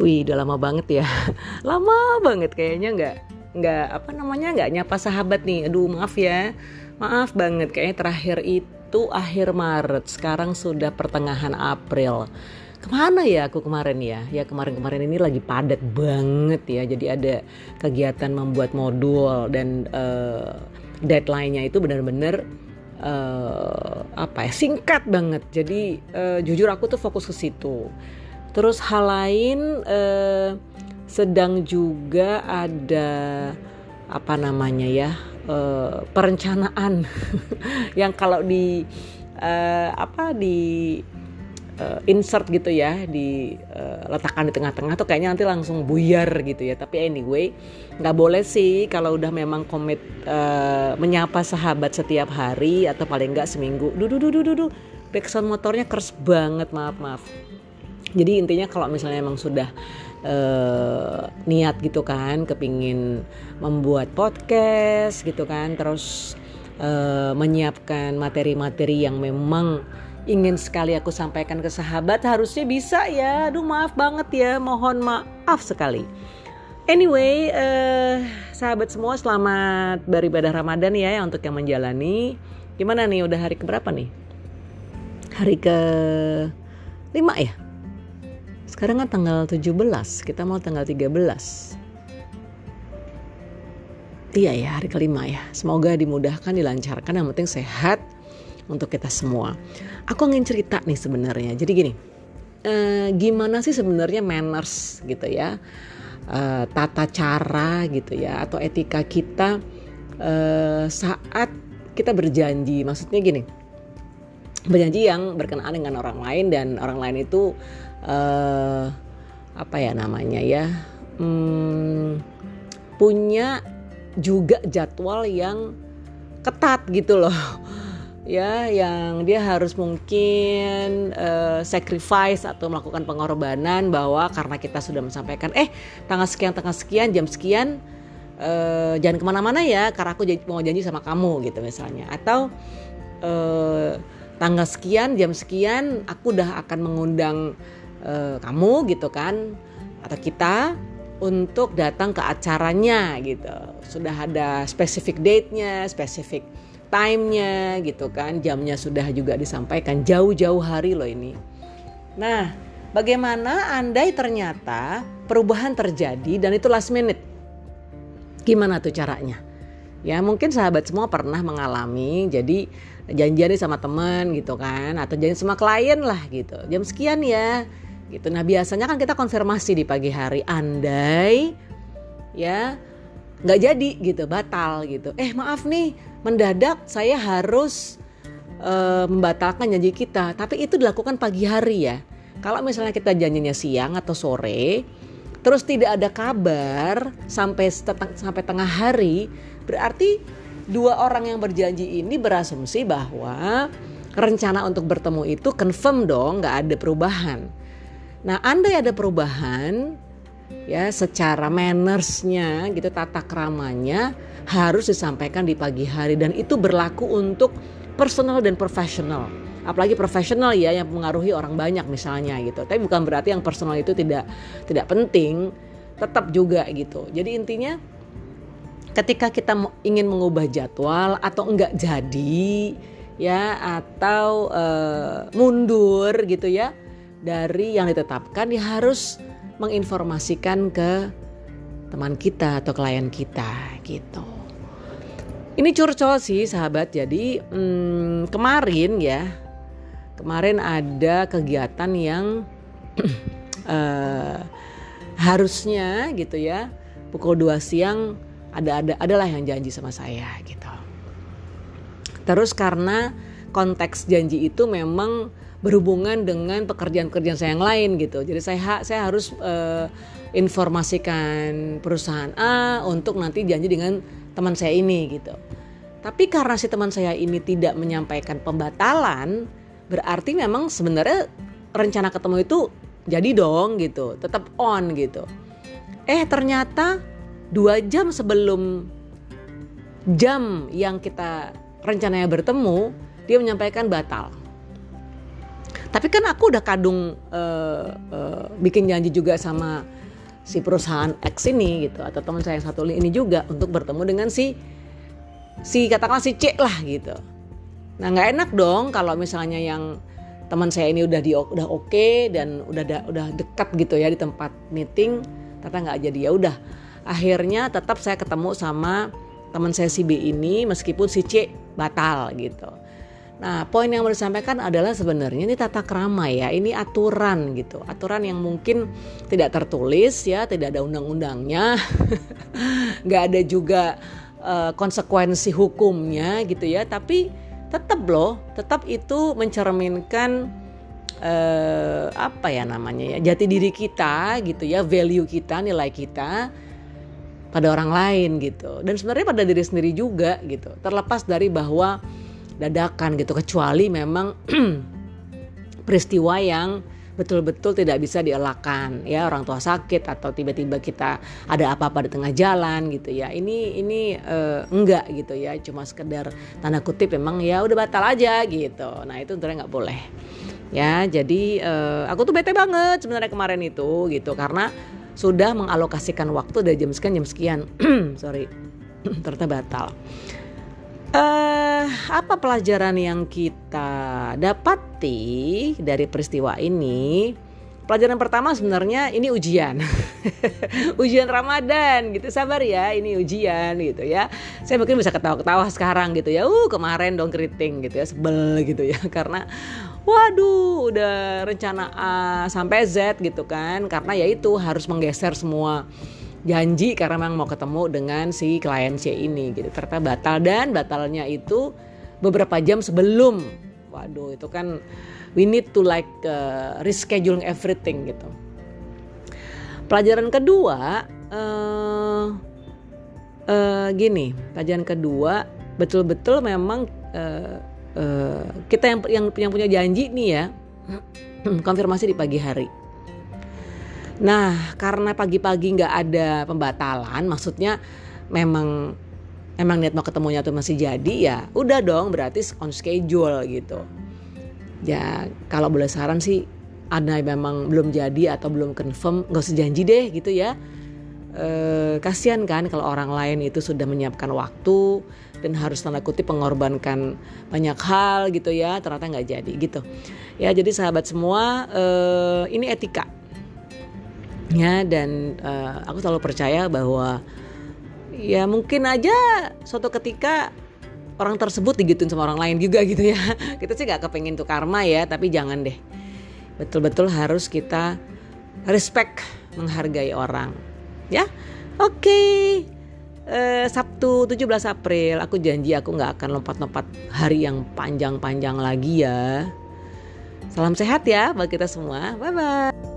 Wih, udah lama banget ya. lama banget kayaknya nggak nggak apa namanya nggak nyapa sahabat nih. Aduh maaf ya, maaf banget kayaknya terakhir itu akhir Maret. Sekarang sudah pertengahan April. Ke mana ya aku kemarin ya? Ya kemarin-kemarin ini lagi padat banget ya. Jadi ada kegiatan membuat modul dan uh, deadline-nya itu benar-benar uh, apa ya singkat banget. Jadi uh, jujur aku tuh fokus ke situ Terus hal lain eh, sedang juga ada apa namanya ya eh, perencanaan yang kalau di eh, apa di uh, insert gitu ya di uh, letakkan di tengah-tengah tuh kayaknya nanti langsung buyar gitu ya. Tapi anyway nggak boleh sih kalau udah memang komit uh, menyapa sahabat setiap hari atau paling nggak seminggu. Dudu dudu dudu backsound motornya keras banget maaf maaf jadi intinya kalau misalnya emang sudah uh, niat gitu kan kepingin membuat podcast gitu kan terus uh, menyiapkan materi-materi yang memang ingin sekali aku sampaikan ke sahabat harusnya bisa ya. Aduh maaf banget ya mohon maaf sekali. Anyway uh, sahabat semua selamat beribadah Ramadan ya untuk yang menjalani. Gimana nih udah hari keberapa nih? Hari ke lima ya sekarang kan tanggal 17, kita mau tanggal 13. Iya ya, hari kelima ya. Semoga dimudahkan, dilancarkan, yang penting sehat untuk kita semua. Aku ingin cerita nih sebenarnya. Jadi gini, eh, gimana sih sebenarnya manners gitu ya, eh, tata cara gitu ya, atau etika kita eh, saat kita berjanji. Maksudnya gini, berjanji yang berkenaan dengan orang lain dan orang lain itu uh, apa ya namanya ya? Hmm, punya juga jadwal yang ketat gitu loh. Ya yang dia harus mungkin uh, sacrifice atau melakukan pengorbanan bahwa karena kita sudah menyampaikan eh tanggal sekian tanggal sekian jam sekian uh, jangan ke mana-mana ya karena aku mau janji sama kamu gitu misalnya. Atau uh, tanggal sekian jam sekian aku udah akan mengundang uh, kamu gitu kan atau kita untuk datang ke acaranya gitu. Sudah ada spesifik date-nya, spesifik time-nya gitu kan. Jamnya sudah juga disampaikan jauh-jauh hari loh ini. Nah, bagaimana andai ternyata perubahan terjadi dan itu last minute? Gimana tuh caranya? Ya mungkin sahabat semua pernah mengalami jadi janjian sama teman gitu kan atau janji sama klien lah gitu. Jam sekian ya gitu. Nah biasanya kan kita konfirmasi di pagi hari andai ya nggak jadi gitu batal gitu. Eh maaf nih mendadak saya harus uh, membatalkan janji kita. Tapi itu dilakukan pagi hari ya. Kalau misalnya kita janjinya siang atau sore, terus tidak ada kabar sampai sampai tengah hari, berarti dua orang yang berjanji ini berasumsi bahwa rencana untuk bertemu itu confirm dong, nggak ada perubahan. Nah, andai ada perubahan ya secara mannersnya gitu tata keramanya harus disampaikan di pagi hari. Dan itu berlaku untuk personal dan profesional apalagi profesional ya yang mengaruhi orang banyak misalnya gitu. Tapi bukan berarti yang personal itu tidak tidak penting. Tetap juga gitu. Jadi intinya ketika kita ingin mengubah jadwal atau enggak jadi ya atau uh, mundur gitu ya dari yang ditetapkan dia harus menginformasikan ke teman kita atau klien kita gitu. Ini curcol sih sahabat. Jadi hmm, kemarin ya kemarin ada kegiatan yang uh, harusnya gitu ya pukul 2 siang ada ada adalah yang janji sama saya gitu. Terus karena konteks janji itu memang berhubungan dengan pekerjaan-pekerjaan saya yang lain gitu. Jadi saya saya harus uh, informasikan perusahaan A untuk nanti janji dengan teman saya ini gitu. Tapi karena si teman saya ini tidak menyampaikan pembatalan, berarti memang sebenarnya rencana ketemu itu jadi dong gitu, tetap on gitu. Eh ternyata dua jam sebelum jam yang kita rencananya bertemu, dia menyampaikan batal. Tapi kan aku udah kadung uh, uh, bikin janji juga sama si perusahaan X ini gitu atau teman saya yang satu ini juga untuk bertemu dengan si si katakanlah si C lah gitu. Nah nggak enak dong kalau misalnya yang teman saya ini udah di udah oke okay dan udah da, udah dekat gitu ya di tempat meeting ternyata nggak jadi. Ya udah akhirnya tetap saya ketemu sama teman saya si B ini meskipun si C batal gitu Nah, poin yang mau disampaikan adalah sebenarnya ini tata krama ya, ini aturan gitu, aturan yang mungkin tidak tertulis ya, tidak ada undang-undangnya, nggak ada juga uh, konsekuensi hukumnya gitu ya, tapi tetap loh, tetap itu mencerminkan uh, apa ya namanya ya, jati diri kita gitu ya, value kita, nilai kita pada orang lain gitu, dan sebenarnya pada diri sendiri juga gitu, terlepas dari bahwa dadakan gitu kecuali memang peristiwa yang betul-betul tidak bisa dielakkan ya. Orang tua sakit atau tiba-tiba kita ada apa-apa di tengah jalan gitu ya. Ini ini uh, enggak gitu ya. Cuma sekedar tanda kutip memang ya udah batal aja gitu. Nah itu sebenarnya nggak boleh ya. Jadi uh, aku tuh bete banget sebenarnya kemarin itu gitu karena sudah mengalokasikan waktu dari jam sekian jam sekian. Sorry ternyata batal Uh, apa pelajaran yang kita dapati dari peristiwa ini? Pelajaran pertama sebenarnya ini ujian. ujian Ramadan gitu. Sabar ya, ini ujian gitu ya. Saya mungkin bisa ketawa-ketawa sekarang gitu ya. Uh, kemarin dong keriting gitu ya, sebel gitu ya karena waduh udah rencana A sampai Z gitu kan. Karena ya itu harus menggeser semua janji karena memang mau ketemu dengan si klien C ini gitu. Ternyata batal dan batalnya itu beberapa jam sebelum. Waduh itu kan we need to like uh, rescheduling everything gitu. Pelajaran kedua uh, uh, gini pelajaran kedua betul-betul memang uh, uh, kita yang yang yang punya janji nih ya konfirmasi di pagi hari Nah, karena pagi-pagi nggak ada pembatalan, maksudnya memang emang niat mau ketemunya tuh masih jadi ya, udah dong berarti on schedule gitu. Ya kalau boleh saran sih, ada memang belum jadi atau belum confirm, nggak usah janji deh gitu ya. E, kasihan kan kalau orang lain itu sudah menyiapkan waktu dan harus tanda kutip mengorbankan banyak hal gitu ya, ternyata nggak jadi gitu. Ya jadi sahabat semua, e, ini etika ya dan uh, aku selalu percaya bahwa ya mungkin aja suatu ketika orang tersebut digituin sama orang lain juga gitu ya. Kita sih gak kepengen tuh karma ya tapi jangan deh. Betul-betul harus kita respect menghargai orang ya. Oke okay. uh, Sabtu 17 April. Aku janji aku nggak akan lompat-lompat hari yang panjang-panjang lagi ya. Salam sehat ya buat kita semua. Bye bye